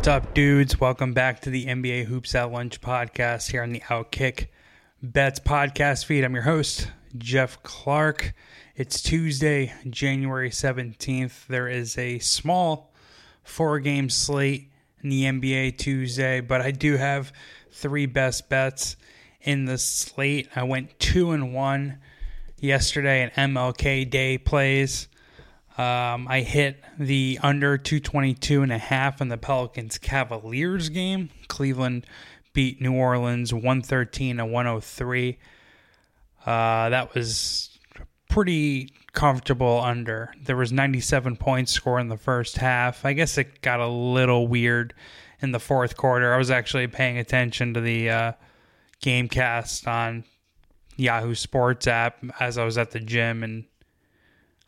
What's up, dudes? Welcome back to the NBA Hoops at Lunch podcast here on the Outkick Bets podcast feed. I'm your host, Geoff Clark. It's Tuesday, January 17th. There is a small four game slate in the NBA Tuesday, but I do have three best bets in the slate. I went two and one yesterday in MLK Day plays. Um, I hit the under 222 and a half in the Pelicans Cavaliers game. Cleveland beat New Orleans 113 to 103. Uh, that was pretty comfortable under. There was 97 points scored in the first half. I guess it got a little weird in the fourth quarter. I was actually paying attention to the uh, game cast on Yahoo Sports app as I was at the gym and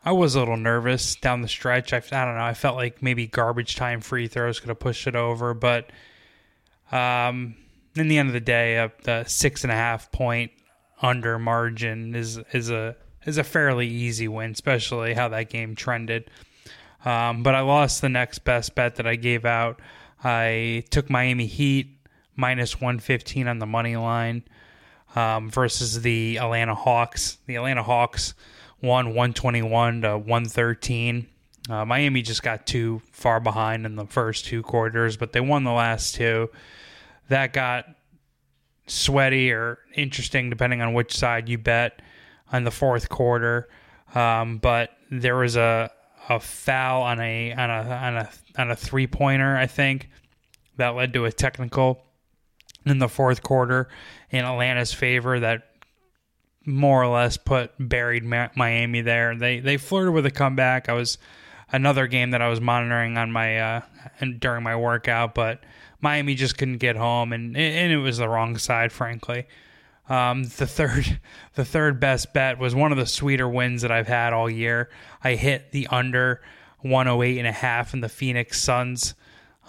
I was a little nervous down the stretch. I, I don't know. I felt like maybe garbage time free throws could have pushed it over, but um, in the end of the day, a, a six and a half point under margin is is a is a fairly easy win, especially how that game trended. Um, but I lost the next best bet that I gave out. I took Miami Heat minus 115 on the money line um, versus the Atlanta Hawks. The Atlanta Hawks won 121 to 113. Uh, Miami just got too far behind in the first two quarters, but they won the last two. That got sweaty or interesting, depending on which side you bet on the fourth quarter. Um, but there was a a foul on a on a on a on a three pointer, I think, that led to a technical in the fourth quarter in Atlanta's favor that more or less put buried Miami there. They they flirted with a comeback. I was another game that I was monitoring on my uh, and during my workout, but Miami just couldn't get home, and and it was the wrong side, frankly. Um, the third, the third best bet was one of the sweeter wins that I've had all year. I hit the under 108 and a half in the Phoenix Suns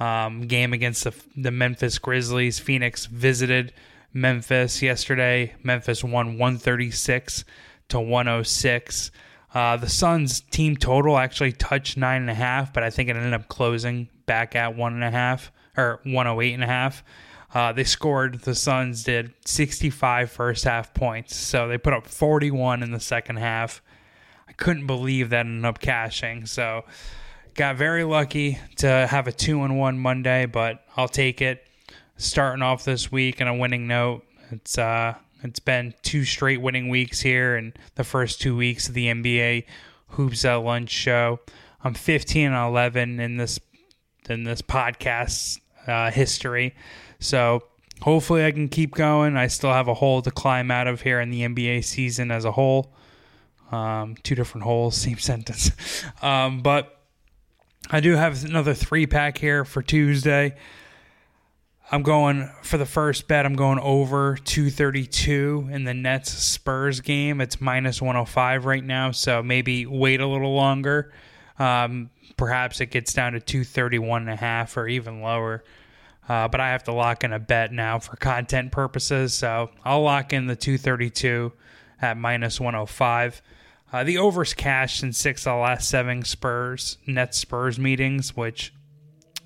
um, game against the, the Memphis Grizzlies. Phoenix visited Memphis yesterday. Memphis won 136 to 106. Uh, the Suns team total actually touched nine and a half, but I think it ended up closing back at one and a half or 108 and a half. Uh, they scored, the Suns did 65 first half points. So they put up 41 in the second half. I couldn't believe that ended up cashing. So got very lucky to have a two and one Monday, but I'll take it. Starting off this week on a winning note. It's uh it's been two straight winning weeks here and the first two weeks of the NBA Hoops at Lunch show. I'm 15 and 11 in this in this podcast uh, history. So hopefully I can keep going. I still have a hole to climb out of here in the NBA season as a whole. Um, two different holes, same sentence. Um, but I do have another three pack here for Tuesday. I'm going for the first bet. I'm going over 232 in the Nets Spurs game. It's minus 105 right now, so maybe wait a little longer. Um, perhaps it gets down to 231 and a half or even lower. Uh, but I have to lock in a bet now for content purposes, so I'll lock in the 232 at minus 105. Uh, the overs cashed in six of the last seven Spurs Nets Spurs meetings, which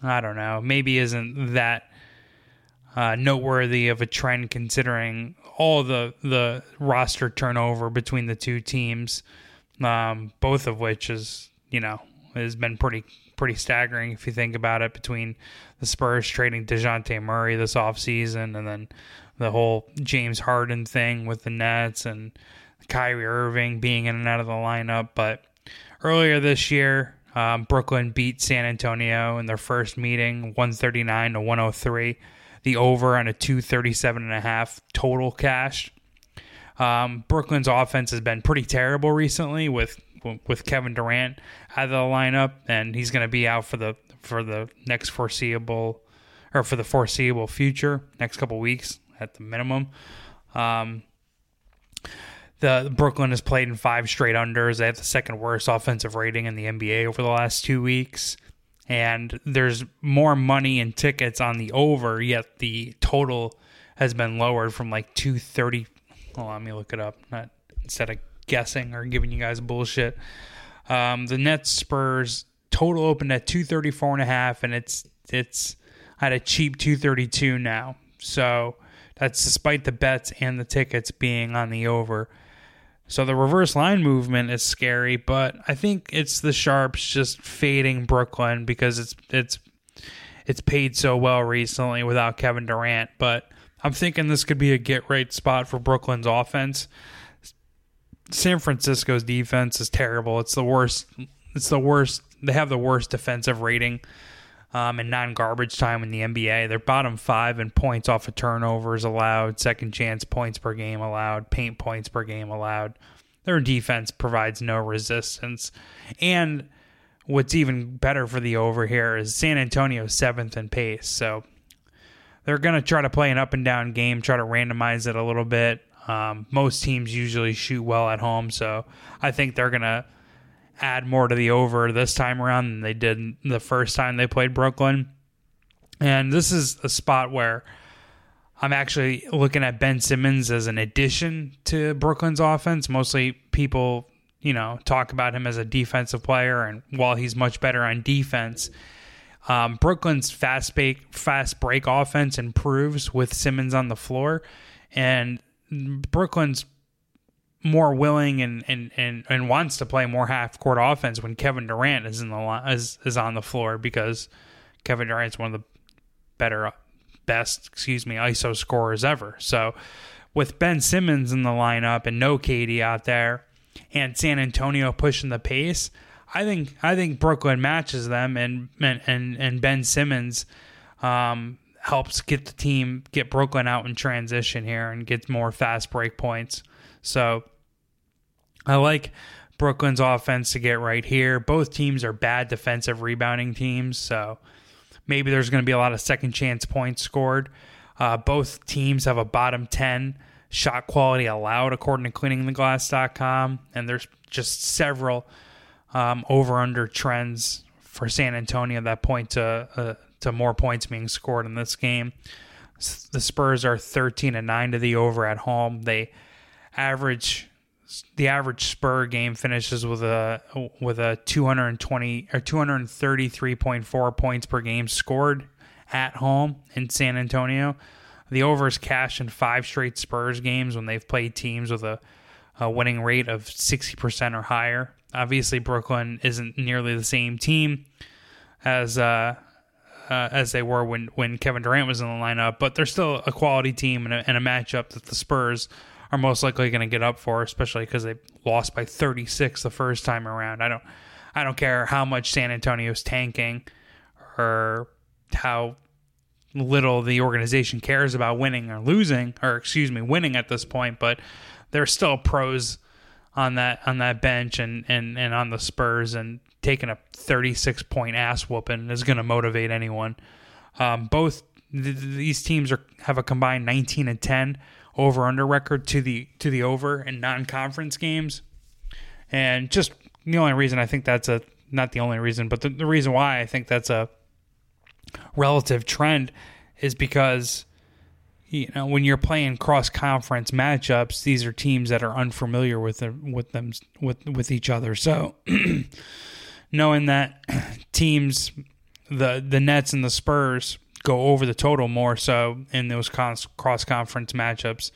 I don't know, maybe isn't that uh, noteworthy of a trend considering all the the roster turnover between the two teams, um, both of which is you know has been pretty pretty staggering if you think about it between the Spurs trading DeJounte Murray this offseason and then the whole James Harden thing with the Nets and Kyrie Irving being in and out of the lineup. But earlier this year, um, Brooklyn beat San Antonio in their first meeting 139 to 103 the over on a 237 and a half total cash. Um, Brooklyn's offense has been pretty terrible recently with with Kevin Durant out of the lineup, and he's going to be out for the for the next foreseeable or for the foreseeable future, next couple weeks at the minimum. Um, the Brooklyn has played in five straight unders. They have the second worst offensive rating in the NBA over the last two weeks and there's more money and tickets on the over, yet the total has been lowered from like 230. Well, let me look it up. Not instead of guessing or giving you guys bullshit. Um, the Nets Spurs total opened at 234 and a half, and it's it's at a cheap 232 now. So that's despite the bets and the tickets being on the over. So the reverse line movement is scary, but I think it's the sharps just fading Brooklyn because it's it's it's paid so well recently without Kevin Durant. But I'm thinking this could be a get right spot for Brooklyn's offense. San Francisco's defense is terrible. It's the worst. It's the worst. They have the worst defensive rating um, in non garbage time in the NBA. They're bottom five in points off of turnovers allowed, second chance points per game allowed, paint points per game allowed. Their defense provides no resistance. And what's even better for the over here is San Antonio seventh in pace. So they're going to try to play an up and down game, try to randomize it a little bit. Um, most teams usually shoot well at home, so I think they're going to add more to the over this time around than they did the first time they played Brooklyn. And this is a spot where I'm actually looking at Ben Simmons as an addition to Brooklyn's offense. Mostly people, you know, talk about him as a defensive player, and while he's much better on defense, um, Brooklyn's fast break, fast break offense improves with Simmons on the floor, and Brooklyn's more willing and, and, and, and wants to play more half court offense when Kevin Durant is in the is is on the floor because Kevin Durant's one of the better best excuse me ISO scorers ever. So with Ben Simmons in the lineup and no KD out there and San Antonio pushing the pace, I think I think Brooklyn matches them and and and, Ben Simmons um, helps get the team get Brooklyn out in transition here and gets more fast break points. So I like Brooklyn's offense to get right here. Both teams are bad defensive rebounding teams, so maybe there's going to be a lot of second chance points scored. Uh, both teams have a bottom 10 shot quality allowed according to cleaningtheglass.com, and there's just several um, over under trends for San Antonio that point to uh, to more points being scored in this game. The Spurs are 13 and 9 to the over at home. They average the average Spur game finishes with a with a 220 or 233.4 points per game scored at home in San Antonio. The overs cash in five straight Spurs games when they've played teams with a, a winning rate of 60% or higher. Obviously, Brooklyn isn't nearly the same team as uh, uh, as they were when, when Kevin Durant was in the lineup, but they're still a quality team and a, and a matchup that the Spurs are most likely going to get up for, especially because they lost by 36 the first time around. I don't, I don't care how much San Antonio's tanking or how little the organization cares about winning or losing, or excuse me, winning at this point. But there's still pros on that on that bench and and and on the Spurs, and taking a 36 point ass whooping is going to motivate anyone. Um, both th- these teams are have a combined 19 and 10 over under record to the to the over in non conference games, and just the only reason I think that's a not the only reason, but the, the reason why I think that's a relative trend is because you know when you're playing cross conference matchups, these are teams that are unfamiliar with them with them with with each other. So knowing that teams the the Nets and the Spurs go over the total more so in those cross conference matchups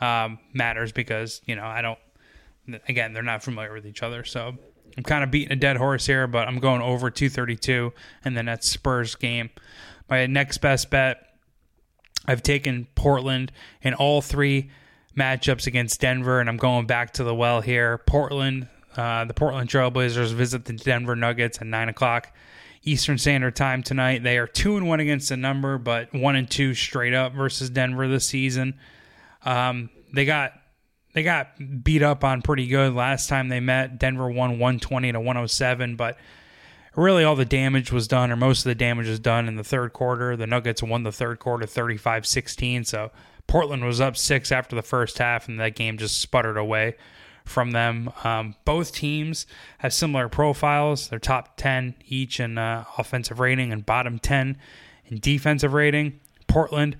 um, matters because you know I don't. Again, they're not familiar with each other, so I'm kind of beating a dead horse here, but I'm going over 232 and then that Spurs game. My next best bet, I've taken Portland in all three matchups against Denver, and I'm going back to the well here. Portland, uh, the Portland Trailblazers visit the Denver Nuggets at nine o'clock. Eastern Standard Time tonight. They are two and one against the number, but one and two straight up versus Denver this season. Um, they got they got beat up on pretty good last time they met. Denver won 120 to 107, but really all the damage was done, or most of the damage was done in the third quarter. The Nuggets won the third quarter 35 16. So Portland was up six after the first half, and that game just sputtered away from them. Um, both teams have similar profiles. They're top 10 each in uh, offensive rating and bottom 10 in defensive rating. Portland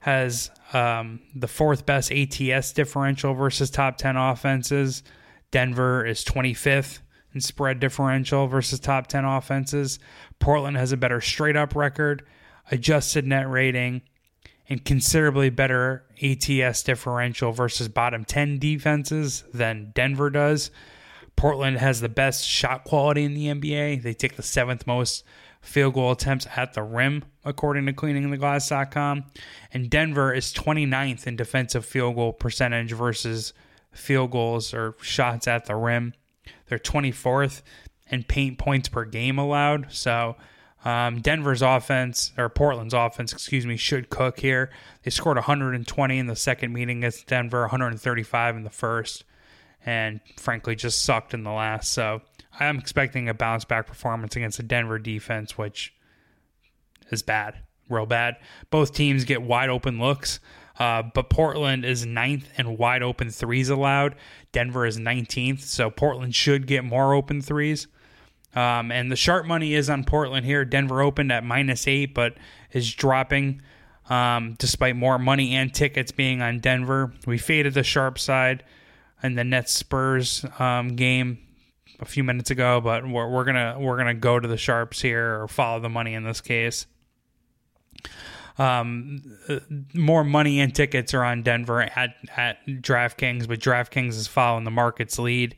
has um, the fourth best ATS differential versus top 10 offenses. Denver is 25th in spread differential versus top 10 offenses. Portland has a better straight up record adjusted net rating, and considerably better ATS differential versus bottom 10 defenses than Denver does. Portland has the best shot quality in the NBA. They take the seventh most field goal attempts at the rim, according to cleaningtheglass.com. And Denver is 29th in defensive field goal percentage versus field goals or shots at the rim. They're 24th in paint points per game allowed. So um, Denver's offense, or Portland's offense, excuse me, should cook here. They scored 120 in the second meeting against Denver, 135 in the first, and frankly just sucked in the last. So I'm expecting a bounce back performance against the Denver defense, which is bad, real bad. Both teams get wide open looks. Uh, but Portland is ninth and wide open threes allowed. Denver is 19th, so Portland should get more open threes. Um, and the sharp money is on Portland here. Denver opened at minus eight, but is dropping um, despite more money and tickets being on Denver. We faded the sharp side in the Nets Spurs um, game a few minutes ago, but we're, we're gonna we're gonna go to the sharps here or follow the money in this case. Um, more money and tickets are on Denver at at DraftKings, but DraftKings is following the market's lead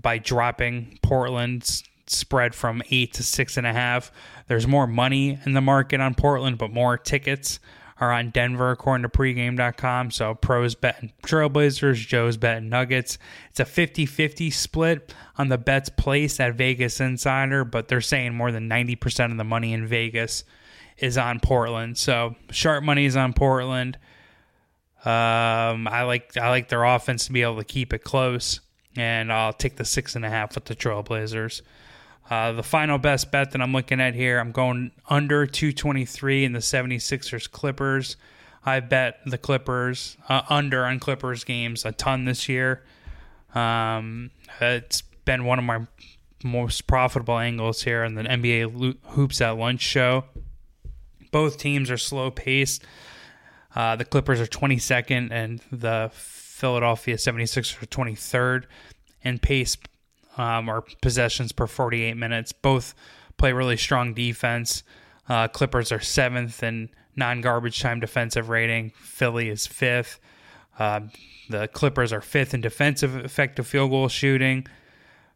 by dropping Portland's spread from eight to six and a half. There's more money in the market on Portland, but more tickets are on Denver, according to pregame.com. So pros betting Trailblazers, Joe's betting Nuggets. It's a 50 50 split on the bets placed at Vegas Insider, but they're saying more than 90% of the money in Vegas is on Portland. So sharp money is on Portland. Um, I like I like their offense to be able to keep it close, and I'll take the six and a half with the Trailblazers. Uh, the final best bet that I'm looking at here, I'm going under 223 in the 76ers Clippers. I bet the Clippers uh, under on Clippers games a ton this year. Um, it's been one of my most profitable angles here on the NBA Hoops at Lunch show. Both teams are slow paced. Uh, the Clippers are 22nd and the Philadelphia 76ers are 23rd in pace um, or possessions per 48 minutes. Both play really strong defense. Uh, Clippers are seventh in non garbage time defensive rating. Philly is fifth. Uh, the Clippers are fifth in defensive effective field goal shooting.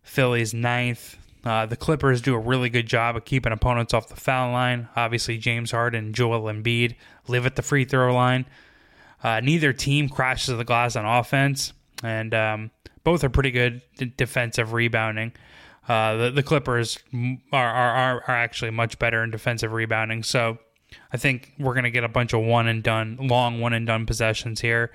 Philly's ninth. Uh, the Clippers do a really good job of keeping opponents off the foul line. Obviously, James Harden and Joel Embiid live at the free throw line. Uh, neither team crashes the glass on offense, and um, both are pretty good defensive rebounding. Uh, the, the Clippers are, are, are actually much better in defensive rebounding. So I think we're going to get a bunch of one and done, long one and done possessions here.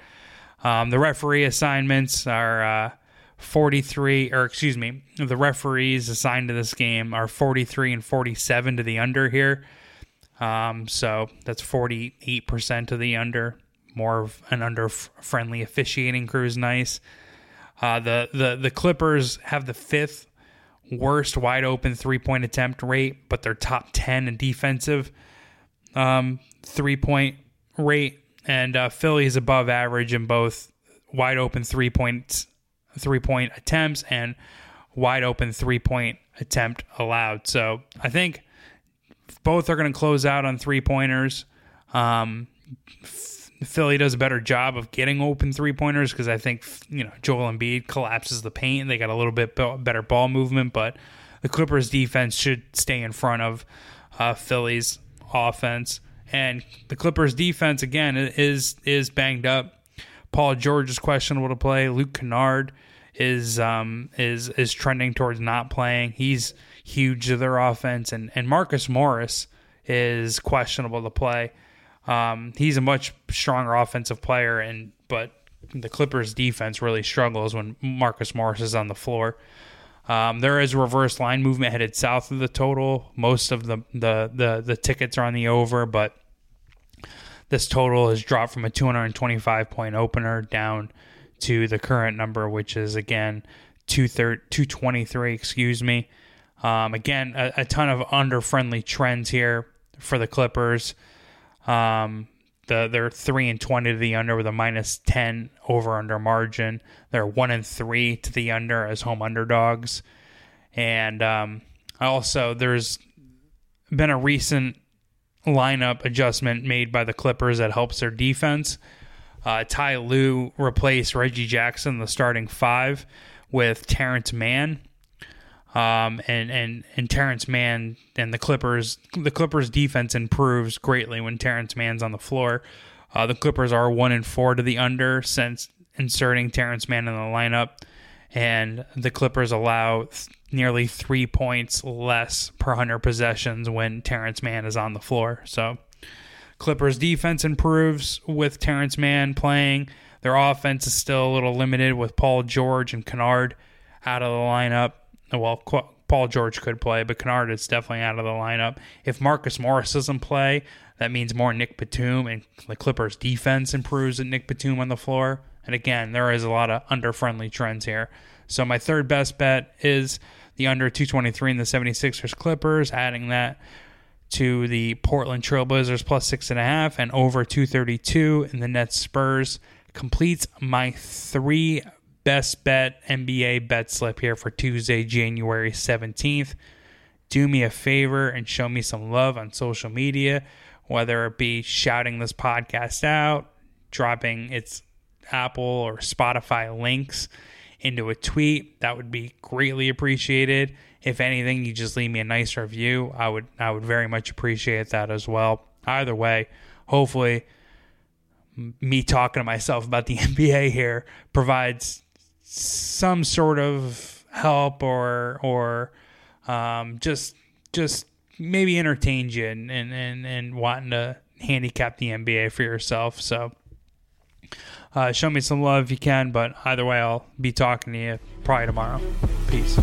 Um, the referee assignments are uh, 43, or excuse me, the referees assigned to this game are 43 and 47 to the under here. Um, so that's 48% to the under. More of an under friendly officiating crew is nice. Uh, the the the Clippers have the fifth worst wide open three point attempt rate, but they're top ten in defensive um, three point rate, and uh, Philly is above average in both wide open three points three point attempts and wide open three point attempt allowed. So I think both are going to close out on three pointers. Um, Philly does a better job of getting open three pointers because I think you know Joel Embiid collapses the paint. They got a little bit better ball movement, but the Clippers defense should stay in front of uh, Philly's offense. And the Clippers defense again is is banged up. Paul George is questionable to play. Luke Kennard is um, is is trending towards not playing. He's huge to their offense, and and Marcus Morris is questionable to play. Um, he's a much stronger offensive player, and but the Clippers' defense really struggles when Marcus Morris is on the floor. Um, there is reverse line movement headed south of the total. Most of the, the the the tickets are on the over, but this total has dropped from a 225 point opener down to the current number, which is again 223. Excuse me. Um, again, a, a ton of under friendly trends here for the Clippers. Um, the they're three and twenty to the under with a minus ten over under margin. They're one and three to the under as home underdogs, and um, also there's been a recent lineup adjustment made by the Clippers that helps their defense. Uh, Ty Lue replaced Reggie Jackson, the starting five, with Terrence Mann. Um, and and and Terrence Mann and the Clippers, the Clippers defense improves greatly when Terrence Mann's on the floor. Uh, the Clippers are one and four to the under since inserting Terrence Mann in the lineup, and the Clippers allow th- nearly three points less per hundred possessions when Terrence Mann is on the floor. So, Clippers defense improves with Terrence Mann playing. Their offense is still a little limited with Paul George and Kennard out of the lineup. Well, Paul George could play, but Kennard is definitely out of the lineup. If Marcus Morris doesn't play, that means more Nick Batum, and the Clippers' defense improves with Nick Batum on the floor. And again, there is a lot of under friendly trends here. So my third best bet is the under 223 in the 76ers Clippers, adding that to the Portland Trailblazers plus six and a half and over 232 in the Nets Spurs completes my three best bet NBA bet slip here for Tuesday, January 17th. Do me a favor and show me some love on social media, whether it be shouting this podcast out, dropping its Apple or Spotify links into a tweet. That would be greatly appreciated. If anything, you just leave me a nice review. I would I would very much appreciate that as well. Either way, hopefully me talking to myself about the NBA here provides some sort of help or or um, just just maybe entertains you and, and, and, and wanting to handicap the NBA for yourself. So uh, show me some love if you can, but either way, I'll be talking to you probably tomorrow. Peace.